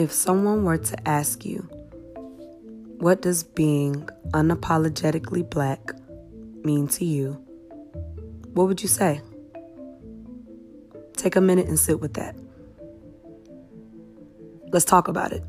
If someone were to ask you, what does being unapologetically black mean to you? What would you say? Take a minute and sit with that. Let's talk about it.